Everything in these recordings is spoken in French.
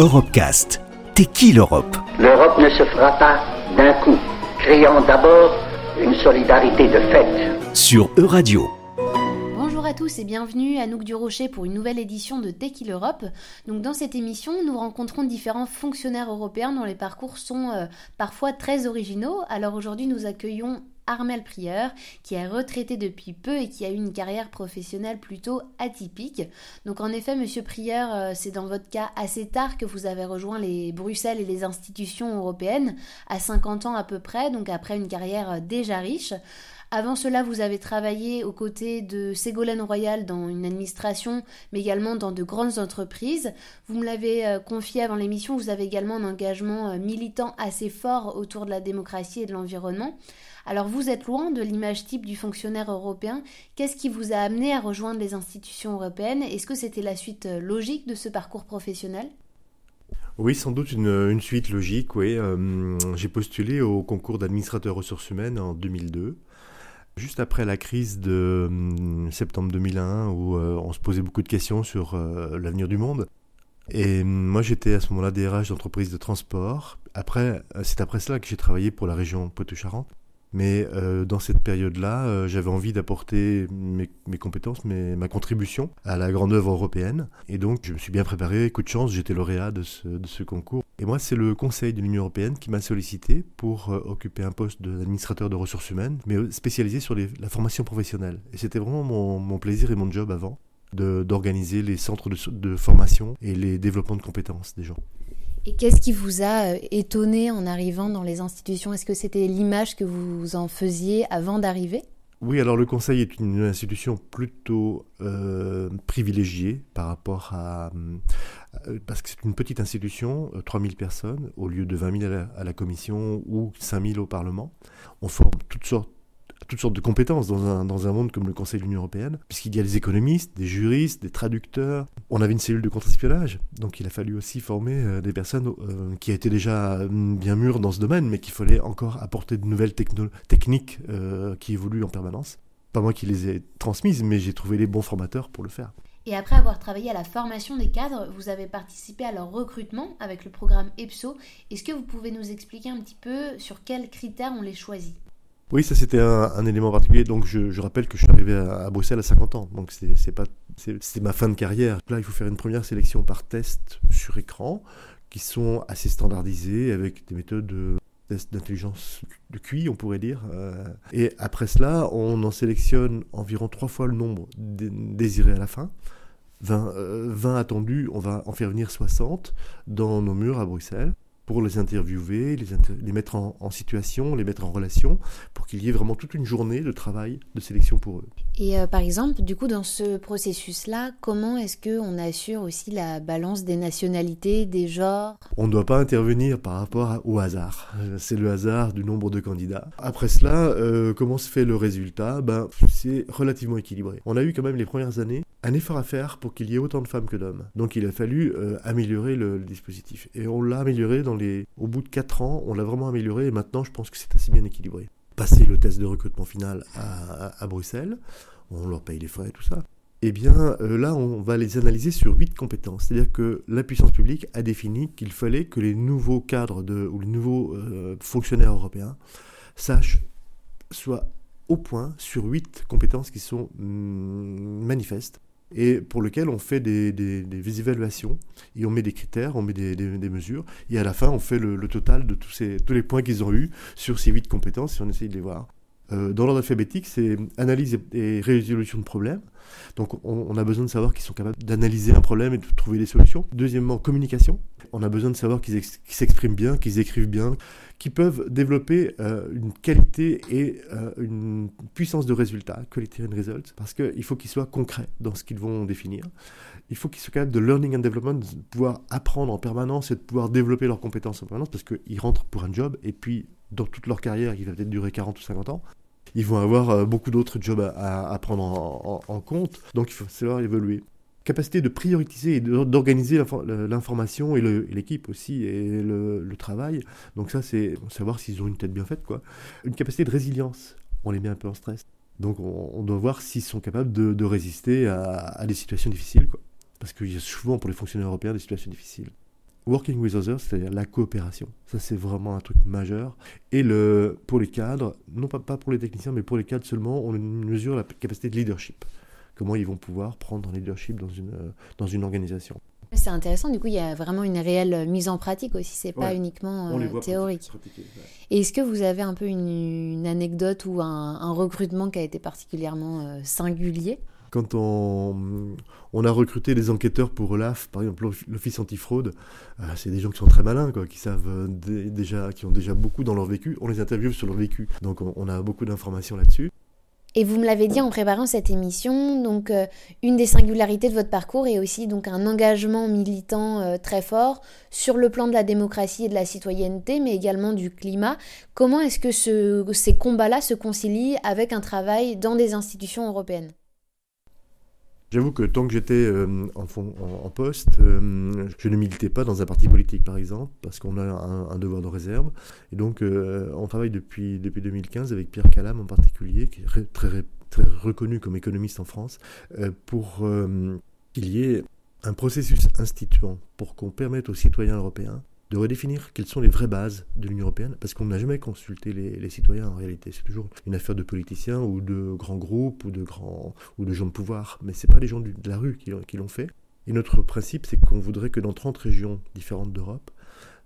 Europecast. T'es qui l'Europe? L'Europe ne se fera pas d'un coup, créant d'abord une solidarité de fait. Sur Euradio. Bonjour à tous et bienvenue à Nouk du Rocher pour une nouvelle édition de Tequil Europe. Donc dans cette émission, nous rencontrons différents fonctionnaires européens dont les parcours sont euh, parfois très originaux. Alors aujourd'hui, nous accueillons Armel Prieur, qui est retraité depuis peu et qui a eu une carrière professionnelle plutôt atypique. Donc en effet, Monsieur Prieur, euh, c'est dans votre cas assez tard que vous avez rejoint les Bruxelles et les institutions européennes, à 50 ans à peu près, donc après une carrière déjà riche. Avant cela, vous avez travaillé aux côtés de Ségolène Royal dans une administration, mais également dans de grandes entreprises. Vous me l'avez euh, confié avant l'émission, vous avez également un engagement euh, militant assez fort autour de la démocratie et de l'environnement. Alors vous êtes loin de l'image type du fonctionnaire européen. Qu'est-ce qui vous a amené à rejoindre les institutions européennes? Est-ce que c'était la suite euh, logique de ce parcours professionnel? Oui, sans doute une, suite logique, oui. J'ai postulé au concours d'administrateur ressources humaines en 2002, juste après la crise de hum, septembre 2001, où euh, on se posait beaucoup de questions sur l'avenir du monde. Et hum, moi, j'étais à ce moment-là DRH d'entreprise de transport. Après, c'est après cela que j'ai travaillé pour la région Poitou-Charentes. Mais euh, dans cette période-là, euh, j'avais envie d'apporter mes, compétences, ma contribution à la grande œuvre européenne. Et donc, je me suis bien préparé. Coup de chance, j'étais lauréat de ce, concours. Et moi, c'est le Conseil de l'Union européenne qui m'a sollicité pour euh, occuper un poste d'administrateur de ressources humaines, mais spécialisé sur la formation professionnelle. Et c'était vraiment mon, plaisir et mon job avant d'organiser les centres de formation et les développements de compétences des gens. Et qu'est-ce qui vous a euh, étonné en arrivant dans les institutions? Est-ce que c'était l'image que vous en faisiez avant d'arriver? Oui, alors le Conseil est une institution plutôt euh, privilégiée par rapport à... Euh, parce que c'est une petite institution, 3000 personnes, au lieu de 20 000 à la, Commission ou 5000 au Parlement. On forme toutes sortes toutes sortes de compétences dans un, dans un monde comme le Conseil de l'Union européenne, puisqu'il y a des économistes, des juristes, des traducteurs. On avait une cellule de contre-espionnage, donc il a fallu aussi former euh, des personnes euh, qui étaient déjà mm, bien mûres dans ce domaine, mais qu'il fallait encore apporter de nouvelles techniques euh, qui évoluent en permanence. Pas moi qui les ai transmises, mais j'ai trouvé les bons formateurs pour le faire. Et après avoir travaillé à la formation des cadres, vous avez participé à leur recrutement avec le programme EPSO. Est-ce que vous pouvez nous expliquer un petit peu sur quels critères on les choisit? Oui, ça c'était un, élément particulier. Donc je, rappelle que je suis arrivé à, Bruxelles à 50 ans. Donc c'est ma fin de carrière. Là, il faut faire une première sélection par test sur écran qui sont assez standardisées avec des méthodes d'intelligence de QI, on pourrait dire. Euh. et après cela, on en sélectionne environ trois fois le nombre désiré à la fin. 20, 20 euh, attendus, on va en faire venir 60 dans nos murs à Bruxelles pour les interviewer, les, les mettre en, situation, les mettre en relation, pour qu'il y ait vraiment toute une journée de travail de sélection pour eux. Et euh, par exemple, du coup, dans ce processus-là, comment est-ce qu'on assure aussi la balance des nationalités, des genres? On ne doit pas intervenir par rapport au hasard. Euh, c'est le hasard du nombre de candidats. Après cela, euh, comment se fait le résultat? Ben, C'est relativement équilibré. On a eu quand même les premières années un effort à faire pour qu'il y ait autant de femmes que d'hommes. Donc il a fallu améliorer le, dispositif. Et on l'a amélioré dans au bout de 4 ans, on l'a vraiment amélioré et maintenant je pense que c'est assez bien équilibré. Passer le test de recrutement final à, Bruxelles, on leur paye les frais tout ça. Eh bien, euh, là, on va les analyser sur 8 compétences. C'est-à-dire que la puissance publique a défini qu'il fallait que les nouveaux cadres de, ou les nouveaux euh, fonctionnaires européens sachent, soient au point sur 8 compétences qui sont mm, manifestes et pour lequel on fait des, des, évaluations et on met des critères, on met des, des mesures et à la fin on fait le, total de tous, ces, tous les points qu'ils ont eu sur ces huit compétences et on essaye de les voir. Euh, dans l'ordre alphabétique, c'est analyse et résolution de problèmes. Donc on, a besoin de savoir qu'ils sont capables d'analyser un problème et de trouver des solutions. Deuxièmement, communication. On a besoin de savoir qu'ils s'expriment bien, qu'ils écrivent bien, qu'ils peuvent développer euh, une qualité et euh, une puissance de résultat, quality and results, parce qu'il faut qu'ils soient concrets dans ce qu'ils vont définir. Il faut qu'ils soient capables de learning and development, de pouvoir apprendre en permanence et de pouvoir développer leurs compétences en permanence, parce qu'ils rentrent pour un job et puis dans toute leur carrière, qui va peut-être durer 40 ou 50 ans, ils vont avoir euh, beaucoup d'autres jobs à, prendre en, compte. Donc il faut savoir évoluer. Capacité de prioriser et d'organiser l'information et l'équipe aussi et le, travail. Donc ça, c'est savoir s'ils ont une tête bien faite. quoi. Une capacité de résilience. On les met un peu en stress. Donc on, doit voir s'ils sont capables de, résister à, des situations difficiles. Quoi. Parce qu'il y a souvent pour les fonctionnaires européens des situations difficiles. Working with others, c'est-à-dire la coopération. Ça, c'est vraiment un truc majeur. Et le, pour les cadres, non pas, pas pour les techniciens, mais pour les cadres seulement, on mesure la capacité de leadership. Comment ils vont pouvoir prendre un leadership dans une, dans une organisation. C'est intéressant, du coup, il y a vraiment une réelle mise en pratique aussi, c'est pas uniquement euh, théorique. Est-ce que vous avez un peu une, anecdote ou un, recrutement qui a été particulièrement euh, singulier? Quand on, on, a recruté des enquêteurs pour Olaf, par exemple l'Office antifraude, euh, c'est des gens qui sont très malins, quoi, qui savent déjà, qui ont déjà beaucoup dans leur vécu. On les interviewe sur leur vécu, donc on a beaucoup d'informations là-dessus. Et vous me l'avez dit en préparant cette émission, donc euh, une des singularités de votre parcours est aussi donc un engagement militant euh, très fort sur le plan de la démocratie et de la citoyenneté, mais également du climat. Comment est-ce que ces combats-là se concilient avec un travail dans des institutions européennes? J'avoue que tant que j'étais euh, en, poste, euh, je ne militais pas dans un parti politique, par exemple, parce qu'on a un, devoir de réserve. Et donc, euh, on travaille depuis, depuis 2015 avec Pierre Calam en particulier, qui est très, très reconnu comme économiste en France, pour qu'il y ait un processus instituant pour qu'on permette aux citoyens européens de redéfinir quelles sont les vraies bases de l'Union européenne, parce qu'on n'a jamais consulté les, citoyens en réalité. C'est toujours une affaire de politiciens ou de grands groupes ou de, grands, ou de gens de pouvoir, mais ce n'est pas les gens de la rue qui, l'ont fait. Et notre principe, c'est qu'on voudrait que dans 30 régions différentes d'Europe,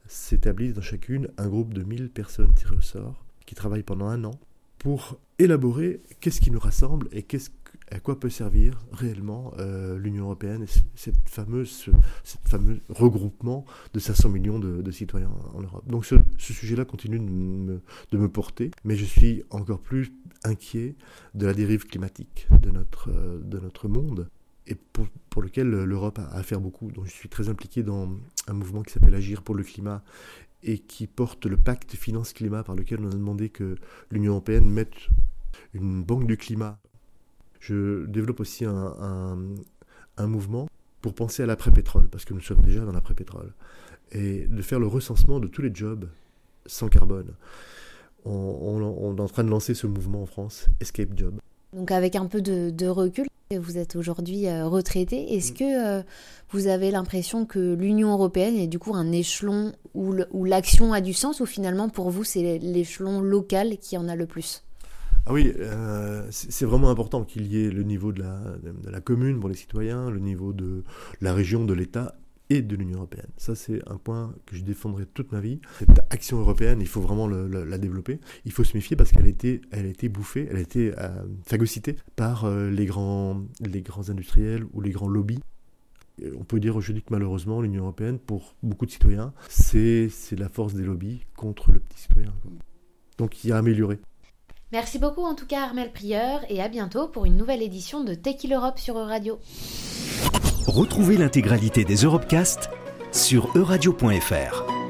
s'établisse dans chacune un groupe de 1000 personnes tirées au sort, qui travaillent pendant un an pour élaborer qu'est-ce qui nous rassemble et qu'est-ce à quoi peut servir réellement euh, l'Union européenne et cette fameuse, cette fameux regroupement de 500 millions de, citoyens en Europe. Donc ce, sujet-là continue de me, porter, mais je suis encore plus inquiet de la dérive climatique de notre, euh, monde et pour, pour lequel l'Europe a à faire beaucoup. Donc je suis très impliqué dans un mouvement qui s'appelle Agir pour le climat et qui porte le pacte finance-climat par lequel on a demandé que l'Union européenne mette une banque du climat je développe aussi un, mouvement pour penser à l'après-pétrole, parce que nous sommes déjà dans l'après-pétrole, et de faire le recensement de tous les jobs sans carbone. On, est en train de lancer ce mouvement en France, Escape Job. Donc avec un peu de, recul, vous êtes aujourd'hui euh, retraité. Est-ce mm. que euh, vous avez l'impression que l'Union européenne est du coup un échelon où l'action a du sens, ou finalement pour vous c'est l'échelon local qui en a le plus? Ah oui, euh, c'est vraiment important qu'il y ait le niveau de la, commune pour les citoyens, le niveau de la région, de l'État et de l'Union européenne. Ça, c'est un point que je défendrai toute ma vie. Cette action européenne, il faut vraiment la développer. Il faut se méfier parce qu'elle a été, a été bouffée, elle a été euh, par euh, les, grands, les grands industriels ou les grands lobbies. On peut dire aujourd'hui que malheureusement, l'Union européenne, pour beaucoup de citoyens, c'est la force des lobbies contre le petit citoyen. Donc il y a à améliorer. Merci beaucoup en tout cas Armel Prieur et à bientôt pour une nouvelle édition de Tech Europe sur Euradio. Retrouvez l'intégralité des Europecast sur euradio.fr.